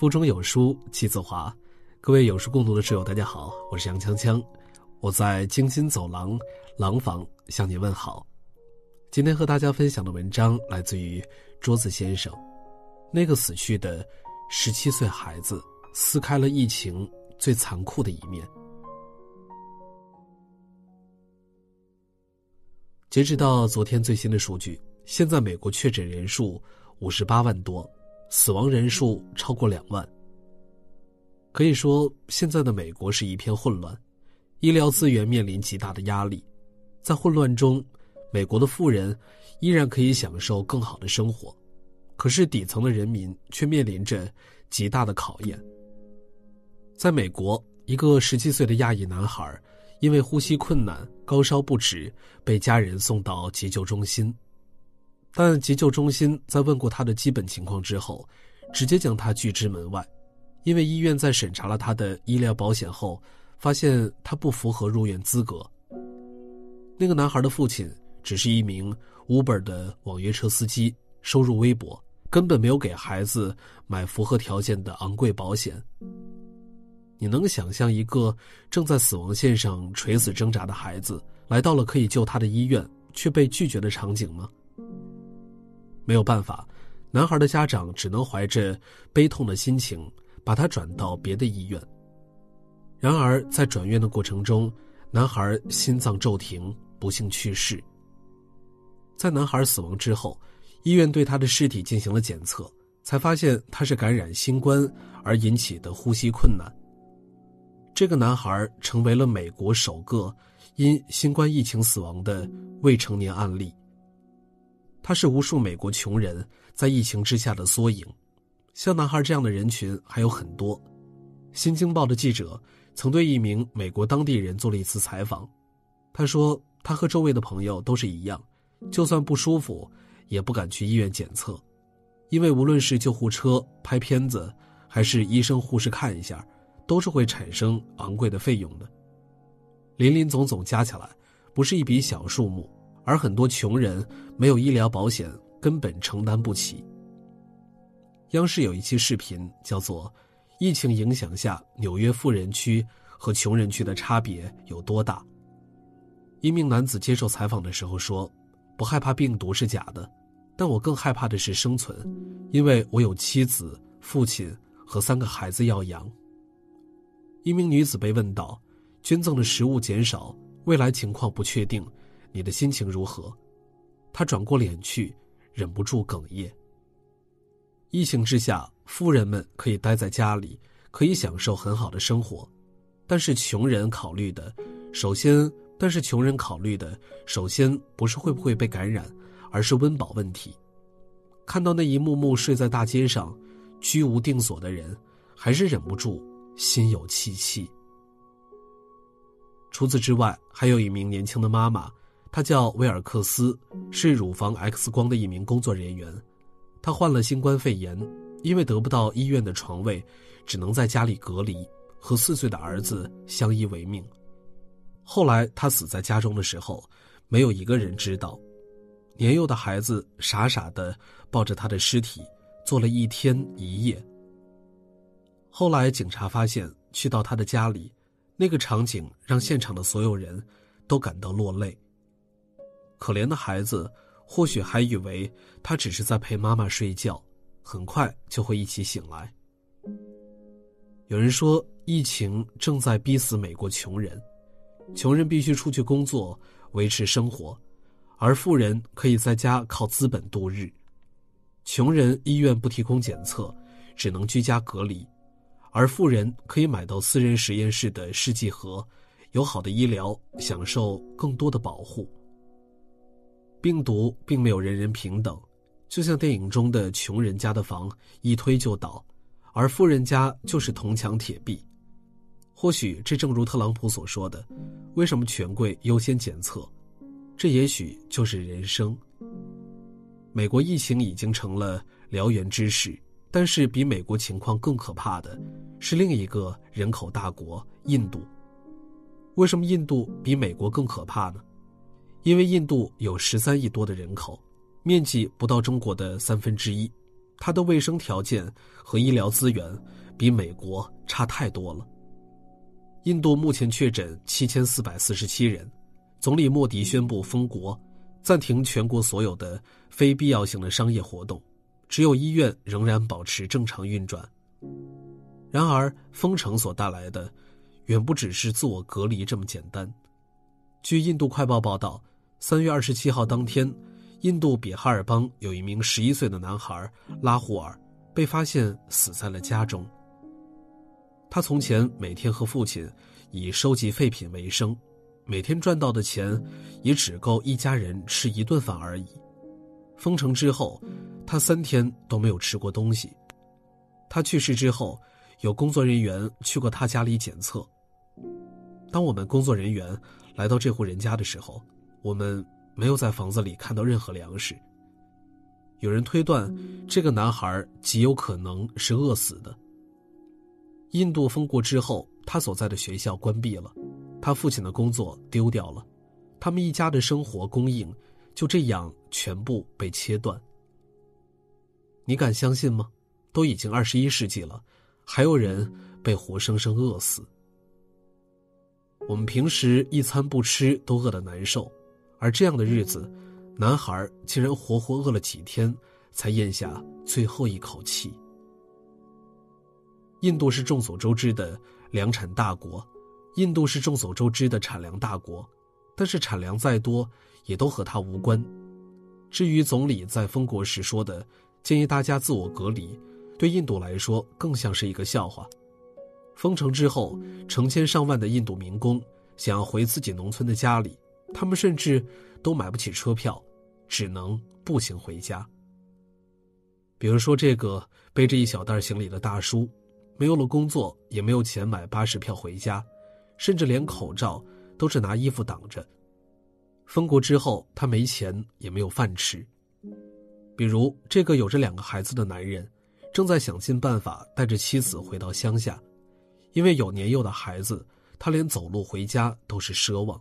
腹中有书气自华，各位有书共读的挚友，大家好，我是杨锵锵，我在京津走廊廊坊向你问好。今天和大家分享的文章来自于桌子先生，那个死去的十七岁孩子撕开了疫情最残酷的一面。截止到昨天最新的数据，现在美国确诊人数五十八万多，死亡人数超过两万。可以说，现在的美国是一片混乱，医疗资源面临极大的压力。在混乱中，美国的富人依然可以享受更好的生活，可是底层的人民却面临着极大的考验。在美国，一个十七岁的亚裔男孩。因为呼吸困难、高烧不止，被家人送到急救中心。但急救中心在问过他的基本情况之后，直接将他拒之门外。因为医院在审查了他的医疗保险后，发现他不符合入院资格。那个男孩的父亲只是一名 Uber 的网约车司机，收入微薄，根本没有给孩子买符合条件的昂贵保险。你能想象一个正在死亡线上垂死挣扎的孩子来到了可以救他的医院，却被拒绝的场景吗？没有办法，男孩的家长只能怀着悲痛的心情把他转到别的医院。然而，在转院的过程中，男孩心脏骤停，不幸去世。在男孩死亡之后，医院对他的尸体进行了检测，才发现他是感染新冠而引起的呼吸困难。这个男孩成为了美国首个因新冠疫情死亡的未成年案例。他是无数美国穷人在疫情之下的缩影。像男孩这样的人群还有很多。《新京报》的记者曾对一名美国当地人做了一次采访，他说他和周围的朋友都是一样，就算不舒服也不敢去医院检测，因为无论是救护车、拍片子，还是医生护士看一下。都是会产生昂贵的费用的，林林总总加起来，不是一笔小数目，而很多穷人没有医疗保险，根本承担不起。央视有一期视频叫做《疫情影响下纽约富人区和穷人区的差别有多大》。一名男子接受采访的时候说：“不害怕病毒是假的，但我更害怕的是生存，因为我有妻子、父亲和三个孩子要养。”一名女子被问到：“捐赠的食物减少，未来情况不确定，你的心情如何？”他转过脸去，忍不住哽咽。疫情之下，富人们可以待在家里，可以享受很好的生活，但是穷人考虑的，首先，但是穷人考虑的，首先不是会不会被感染，而是温饱问题。看到那一幕幕睡在大街上、居无定所的人，还是忍不住。心有戚戚。除此之外，还有一名年轻的妈妈，他叫威尔克斯，是乳房 X 光的一名工作人员。他患了新冠肺炎，因为得不到医院的床位，只能在家里隔离，和四岁的儿子相依为命。后来他死在家中的时候，没有一个人知道。年幼的孩子傻傻的抱着他的尸体，坐了一天一夜。后来，警察发现去到他的家里，那个场景让现场的所有人都感到落泪。可怜的孩子，或许还以为他只是在陪妈妈睡觉，很快就会一起醒来。有人说，疫情正在逼死美国穷人，穷人必须出去工作维持生活，而富人可以在家靠资本度日。穷人医院不提供检测，只能居家隔离。而富人可以买到私人实验室的试剂盒，有好的医疗，享受更多的保护。病毒并没有人人平等，就像电影中的穷人家的房一推就倒，而富人家就是铜墙铁壁。或许这正如特朗普所说的：“为什么权贵优先检测？”这也许就是人生。美国疫情已经成了燎原之势。但是，比美国情况更可怕的是另一个人口大国——印度。为什么印度比美国更可怕呢？因为印度有十三亿多的人口，面积不到中国的三分之一，它的卫生条件和医疗资源比美国差太多了。印度目前确诊七千四百四十七人，总理莫迪宣布封国，暂停全国所有的非必要性的商业活动，只有医院仍然保持正常运转。然而，封城所带来的远不只是自我隔离这么简单。据印度快报报道，三月二十七号当天。印度比哈尔邦有一名十一岁的男孩拉胡尔被发现死在了家中。他从前每天和父亲以收集废品为生，每天赚到的钱也只够一家人吃一顿饭而已。封城之后，他三天都没有吃过东西。他去世之后，有工作人员去过他家里检测。当我们工作人员来到这户人家的时候，我们。没有在房子里看到任何粮食。有人推断，这个男孩极有可能是饿死的。印度封国之后，他所在的学校关闭了，他父亲的工作丢掉了，他们一家的生活供应就这样全部被切断。你敢相信吗？都已经二十一世纪了，还有人被活生生饿死。我们平时一餐不吃都饿得难受。而这样的日子，男孩竟然活活饿了几天，才咽下最后一口气。印度是众所周知的粮产大国，印度是众所周知的产粮大国，但是产粮再多，也都和他无关。至于总理在封国时说的建议大家自我隔离，对印度来说更像是一个笑话。封城之后，成千上万的印度民工想要回自己农村的家里。他们甚至都买不起车票，只能步行回家。比如说，这个背着一小袋行李的大叔，没有了工作，也没有钱买巴士票回家，甚至连口罩都是拿衣服挡着。封国之后，他没钱，也没有饭吃。比如，这个有着两个孩子的男人，正在想尽办法带着妻子回到乡下，因为有年幼的孩子，他连走路回家都是奢望。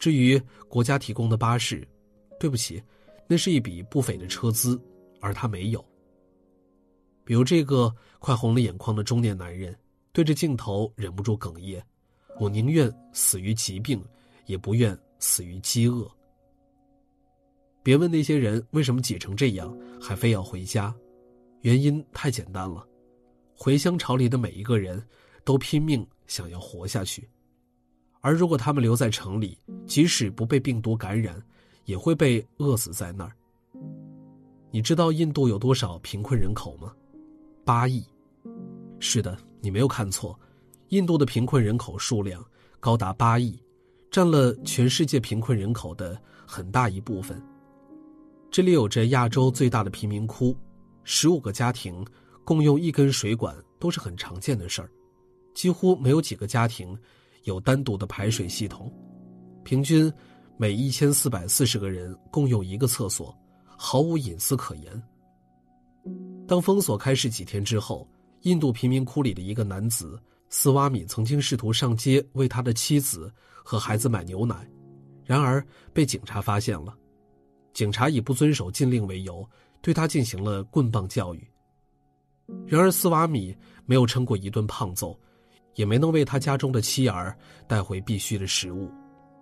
至于国家提供的巴士，对不起，那是一笔不菲的车资，而他没有。比如这个快红了眼眶的中年男人，对着镜头忍不住哽咽：“我宁愿死于疾病，也不愿死于饥饿。”别问那些人为什么挤成这样，还非要回家，原因太简单了：回乡潮里的每一个人都拼命想要活下去。而如果他们留在城里，即使不被病毒感染，也会被饿死在那儿。你知道印度有多少贫困人口吗？八亿。是的，你没有看错，印度的贫困人口数量高达八亿，占了全世界贫困人口的很大一部分。这里有着亚洲最大的贫民窟，十五个家庭共用一根水管都是很常见的事儿，几乎没有几个家庭。有单独的排水系统，平均每一千四百四十个人共用一个厕所，毫无隐私可言。当封锁开始几天之后，印度贫民窟里的一个男子斯瓦米曾经试图上街为他的妻子和孩子买牛奶，然而被警察发现了。警察以不遵守禁令为由，对他进行了棍棒教育。然而斯瓦米没有撑过一顿胖揍。也没能为他家中的妻儿带回必需的食物，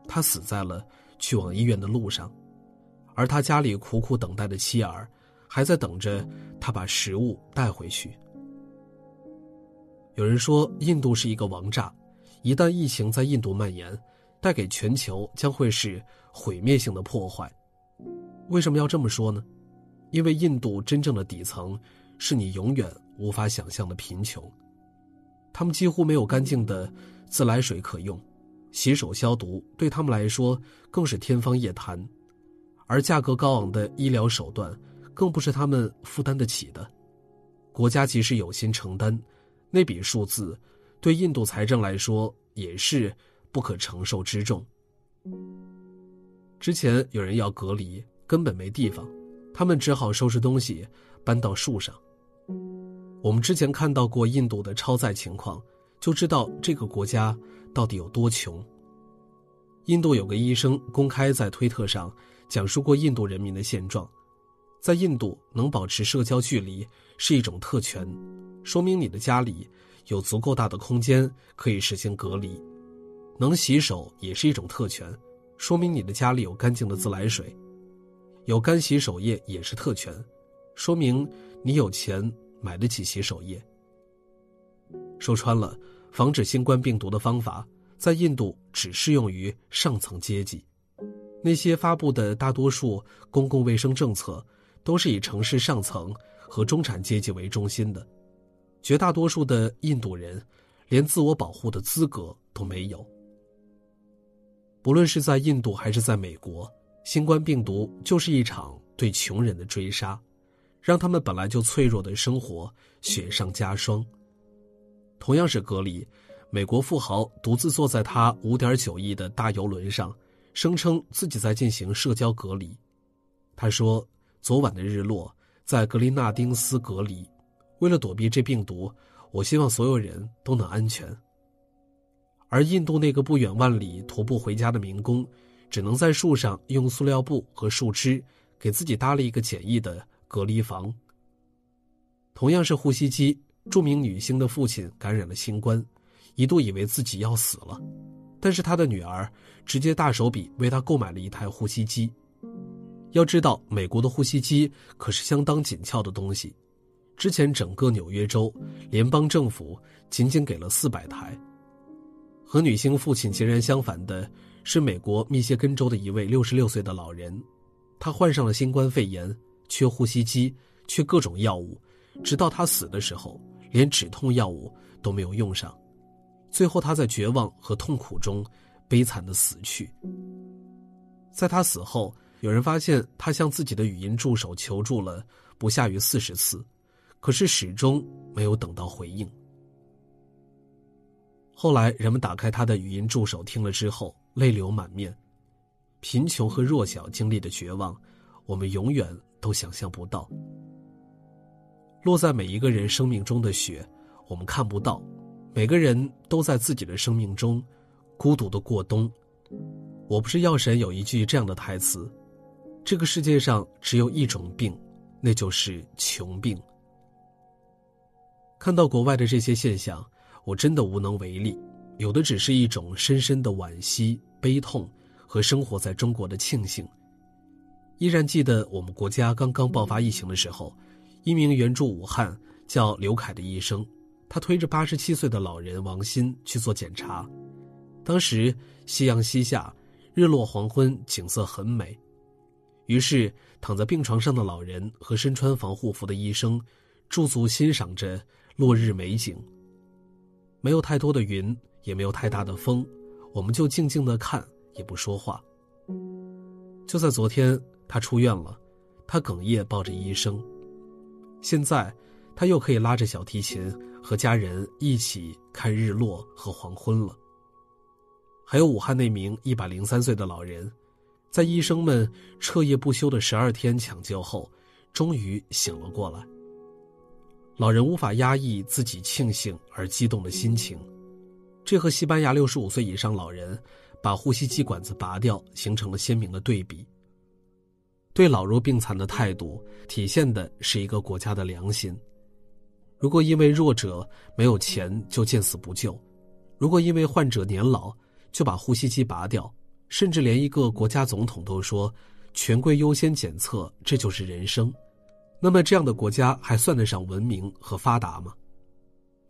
他死在了去往医院的路上，而他家里苦苦等待的妻儿，还在等着他把食物带回去。有人说，印度是一个王炸，一旦疫情在印度蔓延，带给全球将会是毁灭性的破坏。为什么要这么说呢？因为印度真正的底层，是你永远无法想象的贫穷。他们几乎没有干净的自来水可用，洗手消毒对他们来说更是天方夜谭，而价格高昂的医疗手段更不是他们负担得起的。国家即使有心承担，那笔数字对印度财政来说也是不可承受之重。之前有人要隔离，根本没地方，他们只好收拾东西搬到树上。我们之前看到过印度的超载情况，就知道这个国家到底有多穷。印度有个医生公开在推特上讲述过印度人民的现状，在印度能保持社交距离是一种特权，说明你的家里有足够大的空间可以实行隔离。能洗手也是一种特权，说明你的家里有干净的自来水。有干洗手液也是特权，说明你有钱买得起洗手液。说穿了，防止新冠病毒的方法在印度只适用于上层阶级，那些发布的大多数公共卫生政策都是以城市上层和中产阶级为中心的，绝大多数的印度人连自我保护的资格都没有。不论是在印度还是在美国。新冠病毒就是一场对穷人的追杀，让他们本来就脆弱的生活雪上加霜。同样是隔离，美国富豪独自坐在他五点九亿的大游轮上，声称自己在进行社交隔离。他说：“昨晚的日落在格林纳丁斯隔离，为了躲避这病毒，我希望所有人都能安全。”而印度那个不远万里徒步回家的民工。只能在树上用塑料布和树枝给自己搭了一个简易的隔离房。同样是呼吸机，著名女星的父亲感染了新冠，一度以为自己要死了，但是他的女儿直接大手笔为他购买了一台呼吸机。要知道，美国的呼吸机可是相当紧俏的东西，之前整个纽约州联邦政府仅仅给了四百台。和女星父亲截然相反的。是美国密歇根州的一位六十六岁的老人，他患上了新冠肺炎，缺呼吸机，缺各种药物，直到他死的时候，连止痛药物都没有用上，最后他在绝望和痛苦中悲惨的死去。在他死后，有人发现他向自己的语音助手求助了不下于四十次，可是始终没有等到回应。后来，人们打开他的语音助手听了之后。泪流满面，贫穷和弱小经历的绝望，我们永远都想象不到。落在每一个人生命中的雪，我们看不到。每个人都在自己的生命中孤独的过冬。我不是药神有一句这样的台词：这个世界上只有一种病，那就是穷病。看到国外的这些现象，我真的无能为力。有的只是一种深深的惋惜、悲痛和生活在中国的庆幸。依然记得我们国家刚刚爆发疫情的时候，一名原住武汉叫刘凯的医生，他推着八十七岁的老人王鑫去做检查。当时夕阳西下，日落黄昏，景色很美。于是躺在病床上的老人和身穿防护服的医生，驻足欣赏着落日美景。没有太多的云。也没有太大的风，我们就静静的看，也不说话。就在昨天，他出院了，他哽咽抱着医生。现在，他又可以拉着小提琴和家人一起看日落和黄昏了。还有武汉那名一百零三岁的老人，在医生们彻夜不休的十二天抢救后，终于醒了过来。老人无法压抑自己庆幸而激动的心情。这和西班牙六十五岁以上老人把呼吸机管子拔掉形成了鲜明的对比。对老弱病残的态度，体现的是一个国家的良心。如果因为弱者没有钱就见死不救，如果因为患者年老就把呼吸机拔掉，甚至连一个国家总统都说“权贵优先检测”，这就是人生，那么这样的国家还算得上文明和发达吗？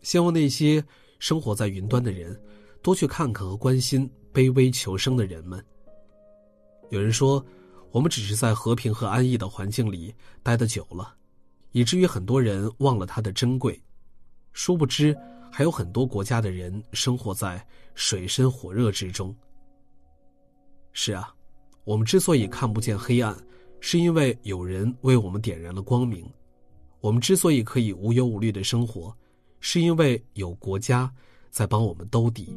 希望那些。生活在云端的人，多去看看和关心卑微求生的人们。有人说，我们只是在和平和安逸的环境里待得久了，以至于很多人忘了它的珍贵。殊不知，还有很多国家的人生活在水深火热之中。是啊，我们之所以看不见黑暗，是因为有人为我们点燃了光明。我们之所以可以无忧无虑的生活。是因为有国家在帮我们兜底。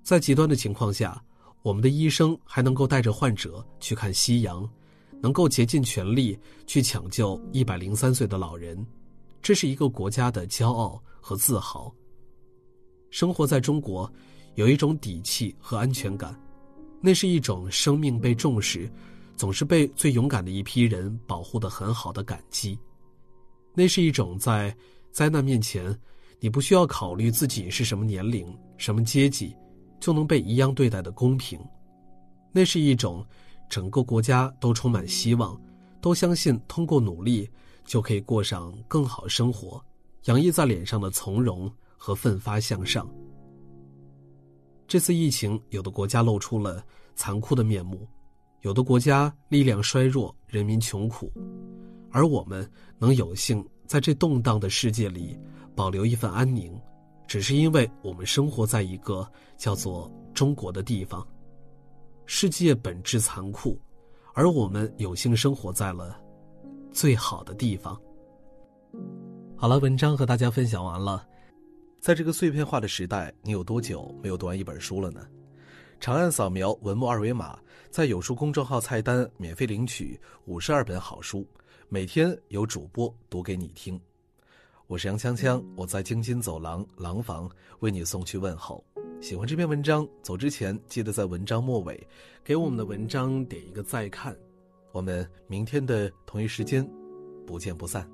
在极端的情况下，我们的医生还能够带着患者去看夕阳，能够竭尽全力去抢救一百零三岁的老人，这是一个国家的骄傲和自豪。生活在中国，有一种底气和安全感，那是一种生命被重视、总是被最勇敢的一批人保护的很好的感激。那是一种在灾难面前，你不需要考虑自己是什么年龄、什么阶级，就能被一样对待的公平。那是一种整个国家都充满希望，都相信通过努力就可以过上更好生活，洋溢在脸上的从容和奋发向上。这次疫情，有的国家露出了残酷的面目，有的国家力量衰弱，人民穷苦，而我们能有幸在这动荡的世界里保留一份安宁，只是因为我们生活在一个叫做中国的地方。世界本质残酷，而我们有幸生活在了最好的地方。好了，文章和大家分享完了。在这个碎片化的时代，你有多久没有读完一本书了呢？长按扫描文末二维码，在有书公众号菜单免费领取五十二本好书，每天有主播读给你听。我是杨锵锵，我在京津走廊廊坊为你送去问候。喜欢这篇文章，走之前记得在文章末尾给我们的文章点一个再看。我们明天的同一时间不见不散。